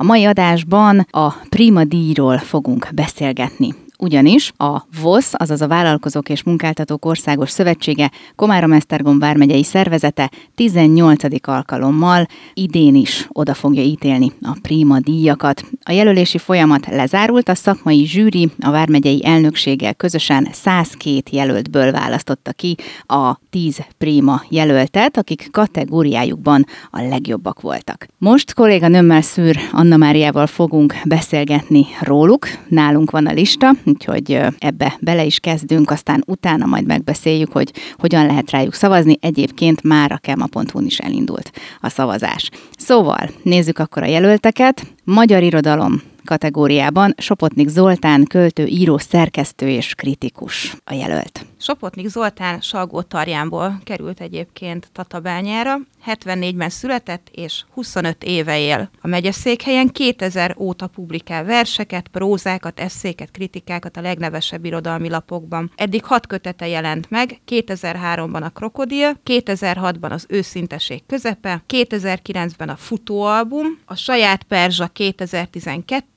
A mai adásban a Prima díjról fogunk beszélgetni ugyanis a VOSZ, azaz a Vállalkozók és Munkáltatók Országos Szövetsége Komárom-Esztergom vármegyei szervezete 18. alkalommal idén is oda fogja ítélni a Prima díjakat. A jelölési folyamat lezárult, a szakmai zsűri a vármegyei elnökséggel közösen 102 jelöltből választotta ki a 10 Prima jelöltet, akik kategóriájukban a legjobbak voltak. Most nőmmel Szűr Anna Máriával fogunk beszélgetni róluk. Nálunk van a lista, úgyhogy ebbe bele is kezdünk, aztán utána majd megbeszéljük, hogy hogyan lehet rájuk szavazni. Egyébként már a kema.hu is elindult a szavazás. Szóval nézzük akkor a jelölteket. Magyar irodalom kategóriában Sopotnik Zoltán költő, író, szerkesztő és kritikus a jelölt. Sopotnik Zoltán Salgó Tarjánból került egyébként Tatabányára, 74-ben született, és 25 éve él. A megyeszékhelyen 2000 óta publikál verseket, prózákat, eszéket, kritikákat a legnevesebb irodalmi lapokban. Eddig hat kötete jelent meg, 2003-ban a Krokodil, 2006-ban az Őszinteség közepe, 2009-ben a Futóalbum, a Saját Perzsa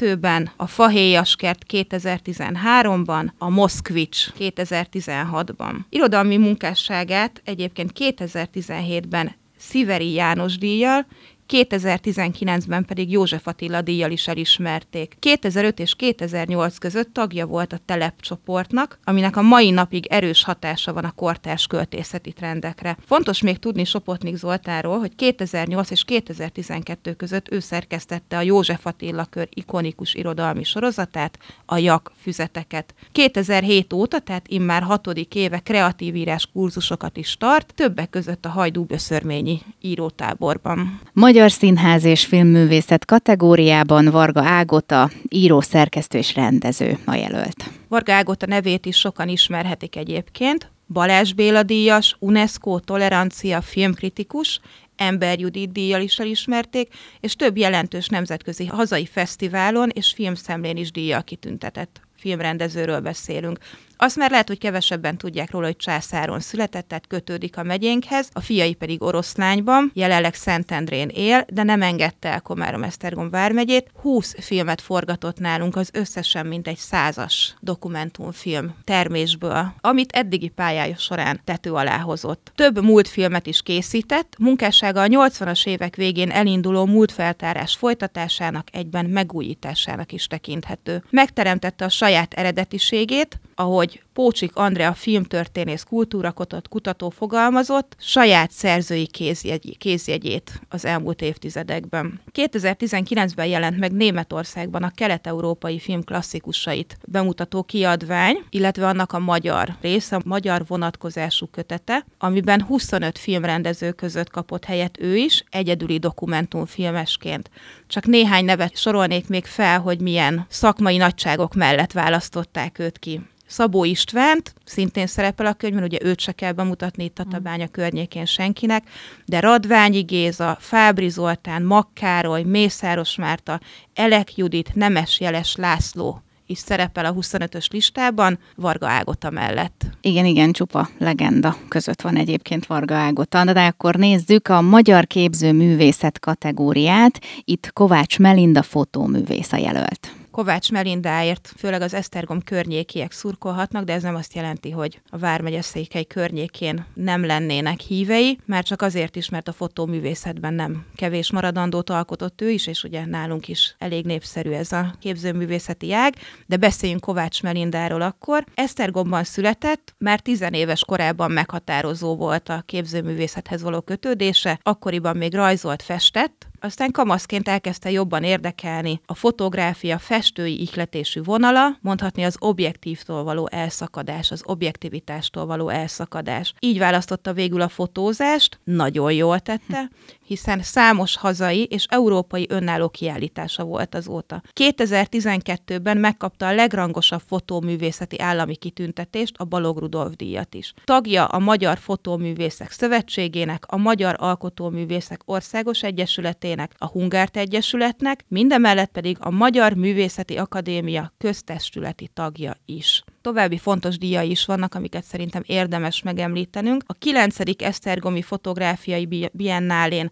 2012-ben, a Fahéjaskert 2013-ban, a Moszkvics 2016-ban. Irodalmi munkásságát egyébként 2017-ben Sziveri János díjjal 2019-ben pedig József Attila díjjal is elismerték. 2005 és 2008 között tagja volt a telepcsoportnak, aminek a mai napig erős hatása van a kortárs költészeti trendekre. Fontos még tudni Sopotnik Zoltáról, hogy 2008 és 2012 között ő szerkesztette a József Attila kör ikonikus irodalmi sorozatát, a Jak füzeteket. 2007 óta, tehát immár hatodik éve kreatív írás kurzusokat is tart, többek között a Hajdúböszörményi írótáborban. Magyar Magyar Színház és Filmművészet kategóriában Varga Ágota, író, szerkesztő és rendező a jelölt. Varga Ágota nevét is sokan ismerhetik egyébként. Balázs Béla díjas, UNESCO tolerancia filmkritikus, Ember Judit díjjal is elismerték, és több jelentős nemzetközi hazai fesztiválon és filmszemlén is díjjal kitüntetett filmrendezőről beszélünk. Azt már lehet, hogy kevesebben tudják róla, hogy császáron született, tehát kötődik a megyénkhez, a fiai pedig oroszlányban, jelenleg Szentendrén él, de nem engedte el Komárom-Esztergom vármegyét. 20 filmet forgatott nálunk az összesen mintegy százas dokumentumfilm termésből, amit eddigi pályája során tető alá hozott. Több múltfilmet is készített, munkássága a 80-as évek végén elinduló múltfeltárás folytatásának egyben megújításának is tekinthető. Megteremtette a saját eredetiségét, ahogy Pócsik Andrea filmtörténész kultúrakotott kutató fogalmazott saját szerzői kézjegy, kézjegyét az elmúlt évtizedekben. 2019-ben jelent meg Németországban a kelet-európai film klasszikusait bemutató kiadvány, illetve annak a magyar része, a magyar vonatkozású kötete, amiben 25 filmrendező között kapott helyet ő is, egyedüli dokumentumfilmesként. Csak néhány nevet sorolnék még fel, hogy milyen szakmai nagyságok mellett választották őt ki. Szabó Istvánt, szintén szerepel a könyvben, ugye őt se kell bemutatni itt a Tabánya környékén senkinek, de Radványi Géza, Fábri Zoltán, Makkároly, Mészáros Márta, Elek Judit, Nemes Jeles László is szerepel a 25-ös listában, Varga Ágota mellett. Igen, igen, csupa legenda között van egyébként Varga Ágota, de akkor nézzük a Magyar Képző Művészet kategóriát. Itt Kovács Melinda fotóművész a jelölt. Kovács Melindáért, főleg az Esztergom környékiek szurkolhatnak, de ez nem azt jelenti, hogy a Vármegye székely környékén nem lennének hívei, már csak azért is, mert a fotóművészetben nem kevés maradandót alkotott ő is, és ugye nálunk is elég népszerű ez a képzőművészeti ág, de beszéljünk Kovács Melindáról akkor. Esztergomban született, már tizenéves korában meghatározó volt a képzőművészethez való kötődése, akkoriban még rajzolt, festett, aztán kamaszként elkezdte jobban érdekelni a fotográfia festői ihletésű vonala, mondhatni az objektívtól való elszakadás, az objektivitástól való elszakadás. Így választotta végül a fotózást, nagyon jól tette, hiszen számos hazai és európai önálló kiállítása volt azóta. 2012-ben megkapta a legrangosabb fotóművészeti állami kitüntetést, a Balog Rudolf díjat is. Tagja a Magyar Fotóművészek Szövetségének, a Magyar Alkotóművészek Országos Egyesületének, a Hungárt Egyesületnek, mindemellett pedig a Magyar Művészeti Akadémia köztestületi tagja is. További fontos díjai is vannak, amiket szerintem érdemes megemlítenünk. A 9. Esztergomi Fotográfiai Biennálén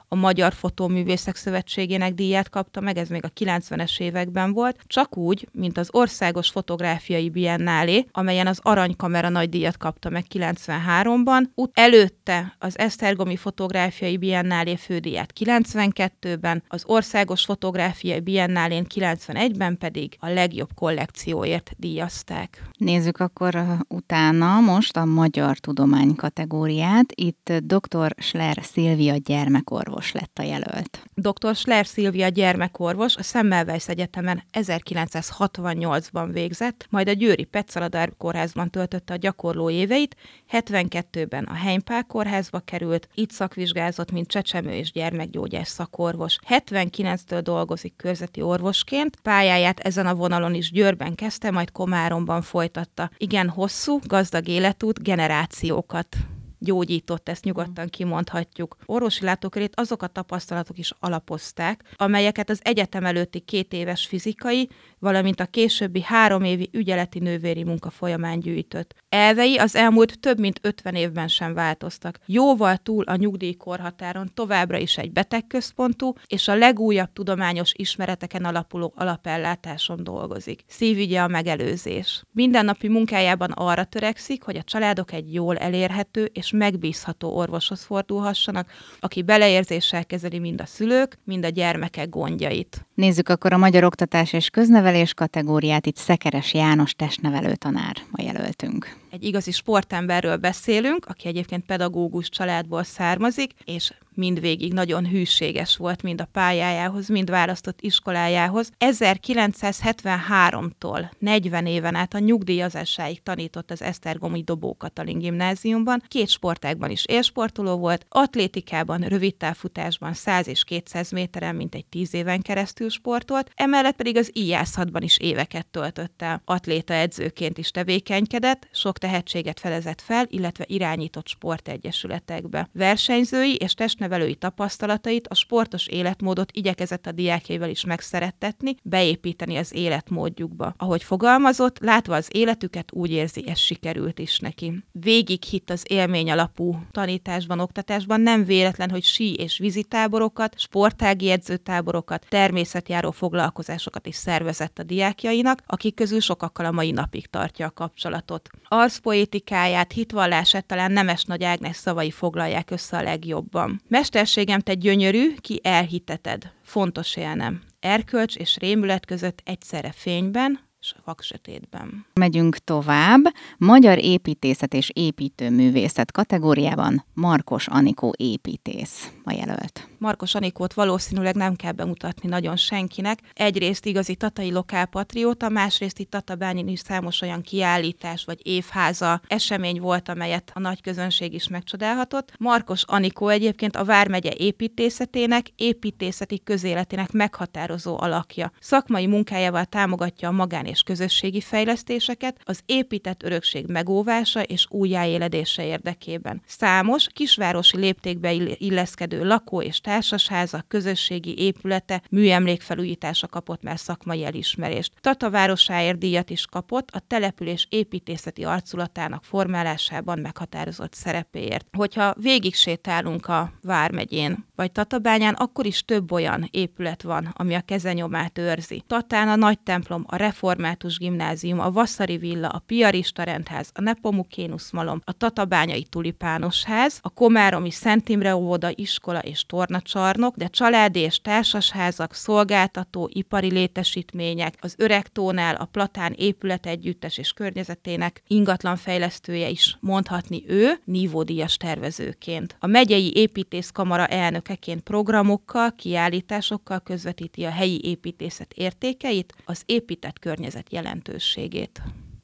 a Magyar Fotóművészek Szövetségének díját kapta meg, ez még a 90-es években volt, csak úgy, mint az Országos Fotográfiai Biennálé, amelyen az Aranykamera nagy díjat kapta meg 93-ban, Ut- előtte az Esztergomi Fotográfiai Biennálé fődíját 92-ben, az Országos Fotográfiai Biennálén 91-ben pedig a legjobb kollekcióért díjazták. Nézzük akkor utána most a magyar tudomány kategóriát. Itt dr. Schler Szilvia gyermekorvos lett a jelölt. Dr. Schler Szilvia gyermekorvos a Semmelweis Egyetemen 1968-ban végzett, majd a Győri Petzaladár kórházban töltötte a gyakorló éveit, 72-ben a Heimpál kórházba került, itt szakvizsgázott, mint csecsemő és gyermekgyógyász szakorvos. 79-től dolgozik körzeti orvosként, pályáját ezen a vonalon is Győrben kezdte, majd Komáromban folytatta. Igen hosszú, gazdag életút, generációkat gyógyított, ezt nyugodtan kimondhatjuk. Orvosi látókörét azok a tapasztalatok is alapozták, amelyeket az egyetem előtti két éves fizikai, valamint a későbbi három évi ügyeleti nővéri munka folyamán gyűjtött. Elvei az elmúlt több mint 50 évben sem változtak. Jóval túl a nyugdíjkorhatáron továbbra is egy betegközpontú és a legújabb tudományos ismereteken alapuló alapellátáson dolgozik. Szívügye a megelőzés. Mindennapi munkájában arra törekszik, hogy a családok egy jól elérhető és megbízható orvoshoz fordulhassanak, aki beleérzéssel kezeli mind a szülők, mind a gyermekek gondjait. Nézzük akkor a magyar oktatás és köznevelés kategóriát. Itt Szekeres János testnevelő tanár a jelöltünk. Egy igazi sportemberről beszélünk, aki egyébként pedagógus családból származik, és mindvégig nagyon hűséges volt mind a pályájához, mind választott iskolájához. 1973-tól 40 éven át a nyugdíjazásáig tanított az Esztergomi Dobó Katalin gimnáziumban. Két sportágban is élsportoló volt, atlétikában, rövidtávfutásban 100 és 200 méteren, mint egy 10 éven keresztül sportolt, emellett pedig az íjászatban is éveket töltött el. Atléta edzőként is tevékenykedett, sok tehetséget felezett fel, illetve irányított sportegyesületekbe. Versenyzői és testnevelői tapasztalatait, a sportos életmódot igyekezett a diákjaival is megszerettetni, beépíteni az életmódjukba. Ahogy fogalmazott, látva az életüket úgy érzi, ez sikerült is neki. Végig hitt az élmény alapú tanításban, oktatásban, nem véletlen, hogy sí és vízitáborokat, sportági edzőtáborokat, természetjáró foglalkozásokat is szervezett a diákjainak, akik közül sokakkal a mai napig tartja a kapcsolatot. Arszpoétikáját, hitvallását talán Nemes Nagy Ágnes szavai foglalják össze a legjobban. Mesterségem te gyönyörű, ki elhiteted. Fontos élnem. Erkölcs és rémület között egyszerre fényben, és vaksötétben. Megyünk tovább. Magyar építészet és építőművészet kategóriában Markos Anikó építész a jelölt. Markos Anikót valószínűleg nem kell bemutatni nagyon senkinek. Egyrészt igazi tatai lokálpatrióta, másrészt itt Tatabányin is számos olyan kiállítás vagy évháza esemény volt, amelyet a nagy közönség is megcsodálhatott. Markos Anikó egyébként a Vármegye építészetének, építészeti közéletének meghatározó alakja. Szakmai munkájával támogatja a magán és közösségi fejlesztéseket, az épített örökség megóvása és újjáéledése érdekében. Számos kisvárosi léptékbe illeszkedő lakó és társasházak, közösségi épülete, műemlékfelújítása kapott már szakmai elismerést. Tata városáért díjat is kapott a település építészeti arculatának formálásában meghatározott szerepéért. Hogyha végig sétálunk a Vármegyén, vagy Tatabányán, akkor is több olyan épület van, ami a kezenyomát őrzi. Tatán a nagy templom, a református gimnázium, a Vasszari villa, a Piarista rendház, a Nepomukénusz malom, a Tatabányai tulipános ház, a Komáromi Szent Imre óvoda, iskola és tornacsarnok, de családi és társasházak, szolgáltató, ipari létesítmények, az Öreg Tónál a Platán épület együttes és környezetének ingatlan fejlesztője is mondhatni ő, nívódíjas tervezőként. A megyei építészkamara elnökeként programokkal, kiállításokkal közvetíti a helyi építészet értékeit, az épített környezet jelentőségét.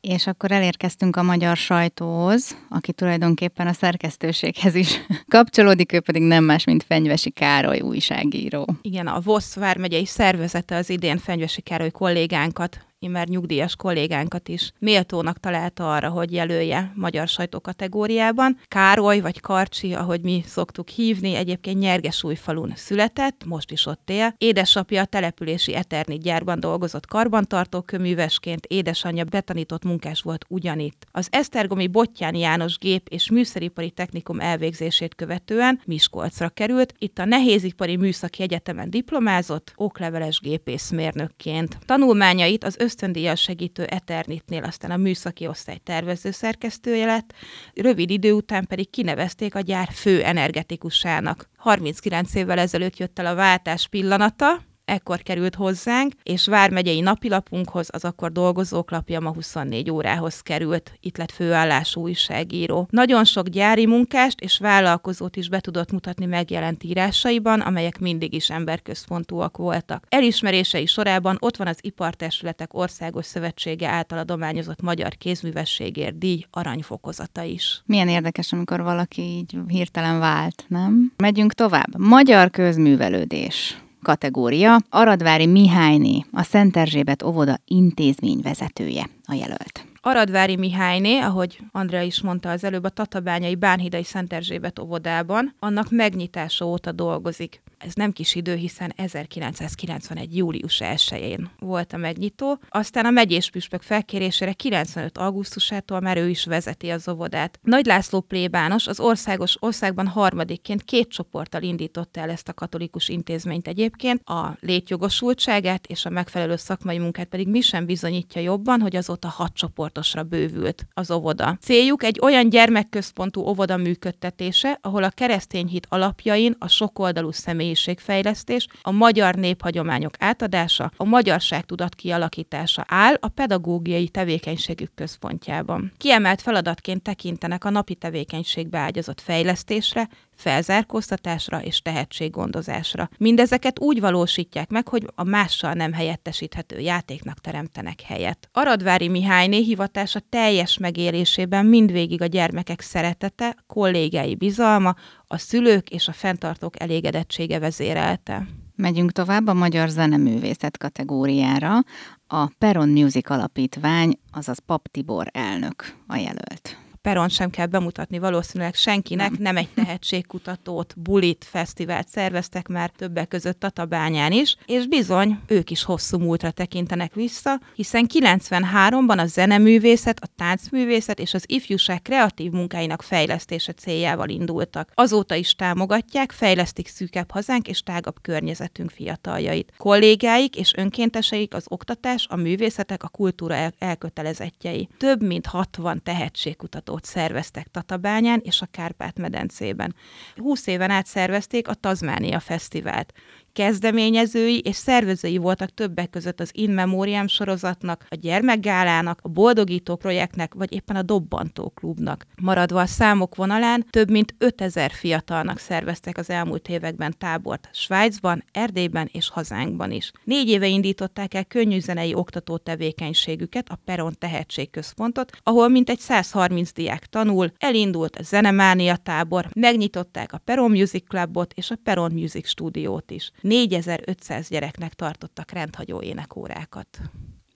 És akkor elérkeztünk a magyar sajtóhoz, aki tulajdonképpen a szerkesztőséghez is kapcsolódik, ő pedig nem más, mint Fenyvesi Károly újságíró. Igen, a VOSZ vármegyei szervezete az idén Fenyvesi Károly kollégánkat immár nyugdíjas kollégánkat is méltónak találta arra, hogy jelölje magyar sajtó kategóriában. Károly vagy Karcsi, ahogy mi szoktuk hívni, egyébként Nyergesújfalun született, most is ott él. Édesapja a települési Eternit gyárban dolgozott karbantartó köművesként, édesanyja betanított munkás volt ugyanitt. Az Esztergomi Bottyán János gép és műszeripari technikum elvégzését követően Miskolcra került, itt a Nehézipari Műszaki Egyetemen diplomázott, okleveles gépészmérnökként. Tanulmányait az ösztöndíjas segítő Eternitnél aztán a műszaki osztály tervező szerkesztője lett, rövid idő után pedig kinevezték a gyár fő energetikusának. 39 évvel ezelőtt jött el a váltás pillanata, ekkor került hozzánk, és Vármegyei napilapunkhoz, az akkor dolgozók lapja ma 24 órához került. Itt lett főállású újságíró. Nagyon sok gyári munkást és vállalkozót is be tudott mutatni megjelent írásaiban, amelyek mindig is emberközpontúak voltak. Elismerései sorában ott van az Ipartestületek Országos Szövetsége által adományozott Magyar Kézművességért díj aranyfokozata is. Milyen érdekes, amikor valaki így hirtelen vált, nem? Megyünk tovább. Magyar közművelődés kategória. Aradvári Mihályné, a Szent Erzsébet óvoda intézményvezetője a jelölt. Aradvári Mihályné, ahogy Andrea is mondta az előbb, a Tatabányai Bánhidai Szent Erzsébet óvodában, annak megnyitása óta dolgozik ez nem kis idő, hiszen 1991. július 1-én volt a megnyitó, aztán a megyés püspök felkérésére 95. augusztusától már ő is vezeti az óvodát. Nagy László plébános az országos országban harmadikként két csoporttal indította el ezt a katolikus intézményt egyébként, a létjogosultságát és a megfelelő szakmai munkát pedig mi sem bizonyítja jobban, hogy azóta hat csoportosra bővült az óvoda. Céljuk egy olyan gyermekközpontú óvoda működtetése, ahol a keresztény hit alapjain a sokoldalú személy személyiségfejlesztés, a magyar néphagyományok átadása, a magyarság tudat kialakítása áll a pedagógiai tevékenységük központjában. Kiemelt feladatként tekintenek a napi tevékenységbe ágyazott fejlesztésre, felzárkóztatásra és tehetséggondozásra. Mindezeket úgy valósítják meg, hogy a mással nem helyettesíthető játéknak teremtenek helyet. Aradvári Mihályné hivatása teljes megélésében mindvégig a gyermekek szeretete, kollégái bizalma, a szülők és a fenntartók elégedettsége vezérelte. Megyünk tovább a Magyar Zeneművészet kategóriára. A Peron Music Alapítvány, azaz Pap Tibor elnök a jelölt peron sem kell bemutatni valószínűleg senkinek, nem, nem egy tehetségkutatót, bulit, fesztivált szerveztek már többek között Tatabányán is, és bizony, ők is hosszú múltra tekintenek vissza, hiszen 93-ban a zeneművészet, a táncművészet és az ifjúság kreatív munkáinak fejlesztése céljával indultak. Azóta is támogatják, fejlesztik szűkebb hazánk és tágabb környezetünk fiataljait. Kollégáik és önkénteseik az oktatás, a művészetek, a kultúra el- elkötelezettjei. Több mint 60 tehetségkutató akciót szerveztek Tatabányán és a Kárpát-medencében. 20 éven át szervezték a Tazmánia Fesztivált kezdeményezői és szervezői voltak többek között az In Memoriam sorozatnak, a Gyermekgálának, a Boldogító projektnek, vagy éppen a Dobbantó klubnak. Maradva a számok vonalán, több mint 5000 fiatalnak szerveztek az elmúlt években tábort Svájcban, Erdélyben és hazánkban is. Négy éve indították el könnyűzenei oktató tevékenységüket, a Peron Tehetségközpontot, ahol mintegy 130 diák tanul, elindult a Zenemánia tábor, megnyitották a Peron Music Clubot és a Peron Music Stúdiót is. 4500 gyereknek tartottak rendhagyó énekórákat.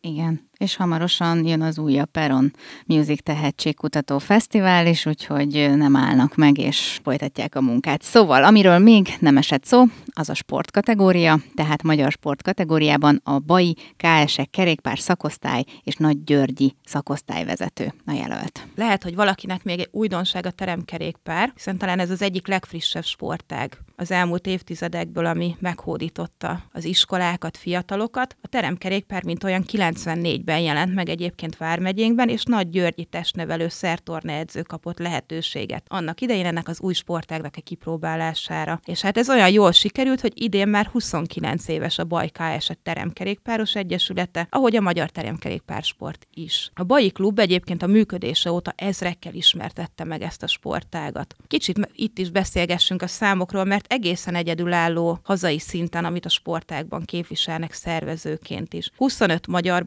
Igen, és hamarosan jön az újabb Peron Music Tehetségkutató Fesztivál is, úgyhogy nem állnak meg, és folytatják a munkát. Szóval, amiről még nem esett szó, az a sportkategória, tehát magyar sportkategóriában a Bai KSE kerékpár szakosztály és Nagy Györgyi szakosztályvezető a jelölt. Lehet, hogy valakinek még egy újdonság a teremkerékpár, hiszen talán ez az egyik legfrissebb sportág az elmúlt évtizedekből, ami meghódította az iskolákat, fiatalokat. A teremkerékpár, mint olyan 94-ben jelent meg egyébként Vármegyénkben, és Nagy Györgyi testnevelő szertorna edző kapott lehetőséget. Annak idején ennek az új sportágnak a kipróbálására. És hát ez olyan jól sikerült, hogy idén már 29 éves a Baj KS Teremkerékpáros Egyesülete, ahogy a Magyar Teremkerékpársport is. A Baj Klub egyébként a működése óta ezrekkel ismertette meg ezt a sportágat. Kicsit itt is beszélgessünk a számokról, mert egészen egyedülálló hazai szinten, amit a sportágban képviselnek szervezőként is. 25 magyar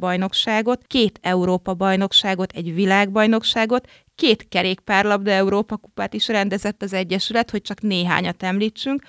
bajnokságot, két Európa bajnokságot, egy világbajnokságot, két kerékpárlabda Európa kupát is rendezett az Egyesület, hogy csak néhányat említsünk,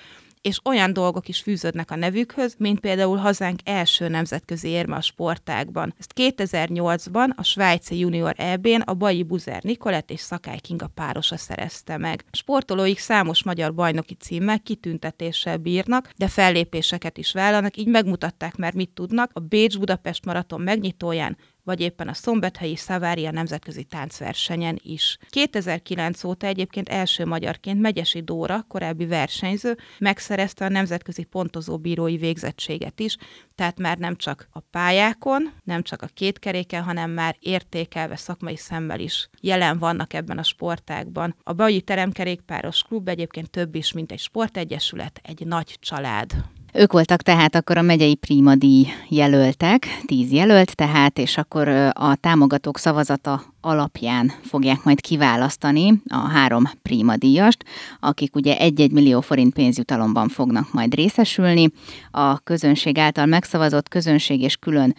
és olyan dolgok is fűződnek a nevükhöz, mint például hazánk első nemzetközi érme a sportágban. Ezt 2008-ban a svájci junior EB-n a Baji Buzer Nikolett és Szakály Kinga párosa szerezte meg. Sportolóik számos magyar bajnoki címmel kitüntetéssel bírnak, de fellépéseket is vállalnak, így megmutatták már mit tudnak. A Bécs-Budapest maraton megnyitóján vagy éppen a Szombathelyi Szavária nemzetközi táncversenyen is. 2009 óta egyébként első magyarként Megyesi Dóra, korábbi versenyző, megszerezte a nemzetközi pontozóbírói végzettséget is, tehát már nem csak a pályákon, nem csak a kétkeréken, hanem már értékelve szakmai szemmel is jelen vannak ebben a sportágban. A Baji Teremkerékpáros Klub egyébként több is, mint egy sportegyesület, egy nagy család. Ők voltak tehát akkor a megyei díj jelöltek, tíz jelölt tehát, és akkor a támogatók szavazata alapján fogják majd kiválasztani a három díjast, akik ugye egy-egy millió forint pénzjutalomban fognak majd részesülni. A közönség által megszavazott közönség és külön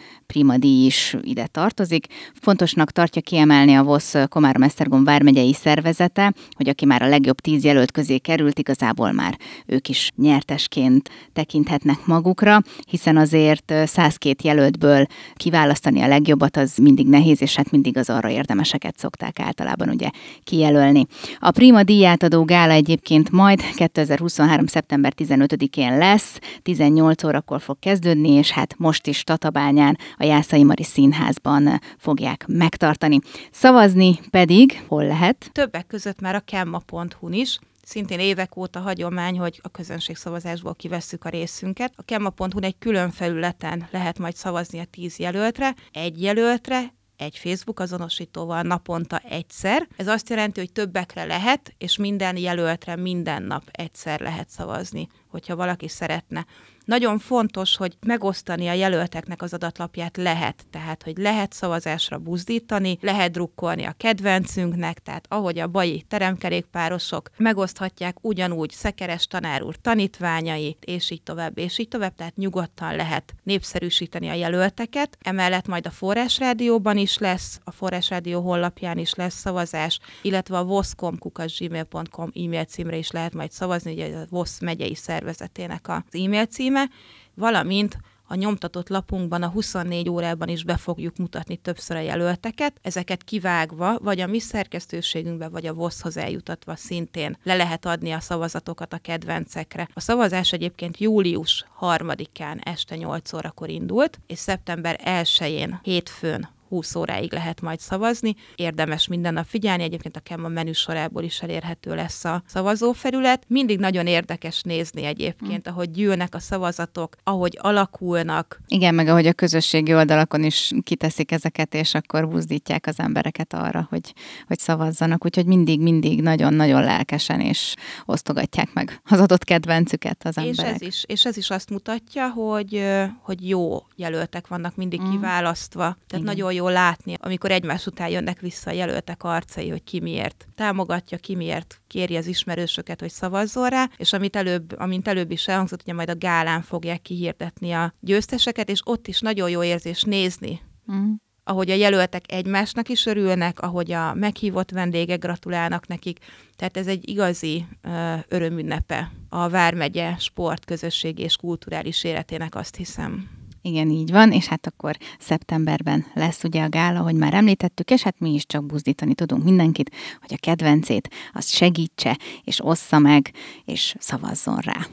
díj is ide tartozik. Fontosnak tartja kiemelni a VOSZ Komárom-Esztergom vármegyei szervezete, hogy aki már a legjobb tíz jelölt közé került, igazából már ők is nyertesként tekint tekinthetnek magukra, hiszen azért 102 jelöltből kiválasztani a legjobbat az mindig nehéz, és hát mindig az arra érdemeseket szokták általában ugye kijelölni. A Prima díjátadó gála egyébként majd 2023. szeptember 15-én lesz, 18 órakor fog kezdődni, és hát most is Tatabányán a Jászai Mari Színházban fogják megtartani. Szavazni pedig hol lehet? Többek között már a kemma.hu-n is, szintén évek óta hagyomány, hogy a közönségszavazásból kivesszük a részünket. A kemma.hu egy külön felületen lehet majd szavazni a tíz jelöltre, egy jelöltre, egy Facebook azonosítóval naponta egyszer. Ez azt jelenti, hogy többekre lehet, és minden jelöltre minden nap egyszer lehet szavazni, hogyha valaki szeretne. Nagyon fontos, hogy megosztani a jelölteknek az adatlapját lehet, tehát hogy lehet szavazásra buzdítani, lehet drukkolni a kedvencünknek, tehát ahogy a baji teremkerékpárosok megoszthatják ugyanúgy Szekeres tanár úr tanítványait, és így tovább, és így tovább, tehát nyugodtan lehet népszerűsíteni a jelölteket. Emellett majd a Forrásrádióban is lesz, a Forrásrádió honlapján is lesz szavazás, illetve a voszkom.gmail.com e-mail címre is lehet majd szavazni, ugye a VOSZ megyei szervezetének az e-mail címe, címe, valamint a nyomtatott lapunkban a 24 órában is be fogjuk mutatni többször a jelölteket, ezeket kivágva, vagy a mi szerkesztőségünkbe, vagy a VOSZ-hoz eljutatva szintén le lehet adni a szavazatokat a kedvencekre. A szavazás egyébként július 3-án este 8 órakor indult, és szeptember 1-én hétfőn 20 óráig lehet majd szavazni. Érdemes minden nap figyelni, egyébként a KEMA menü sorából is elérhető lesz a szavazófelület. Mindig nagyon érdekes nézni egyébként, mm. ahogy gyűlnek a szavazatok, ahogy alakulnak. Igen, meg ahogy a közösségi oldalakon is kiteszik ezeket, és akkor buzdítják az embereket arra, hogy, hogy szavazzanak. Úgyhogy mindig-mindig nagyon-nagyon lelkesen és osztogatják meg az adott kedvencüket az emberek. És ez is, és ez is azt mutatja, hogy, hogy jó jelöltek vannak mindig mm. kiválasztva. Tehát Igen. nagyon jó látni, amikor egymás után jönnek vissza a jelöltek arcai, hogy ki miért támogatja, ki miért kéri az ismerősöket, hogy szavazzon rá, és amit előbb, amint előbb is elhangzott, ugye majd a gálán fogják kihirdetni a győzteseket, és ott is nagyon jó érzés nézni, mm ahogy a jelöltek egymásnak is örülnek, ahogy a meghívott vendégek gratulálnak nekik. Tehát ez egy igazi uh, örömünnepe a Vármegye sport, közösségi és kulturális életének, azt hiszem. Igen, így van, és hát akkor szeptemberben lesz ugye a gála, hogy már említettük, és hát mi is csak buzdítani tudunk mindenkit, hogy a kedvencét azt segítse, és ossza meg, és szavazzon rá.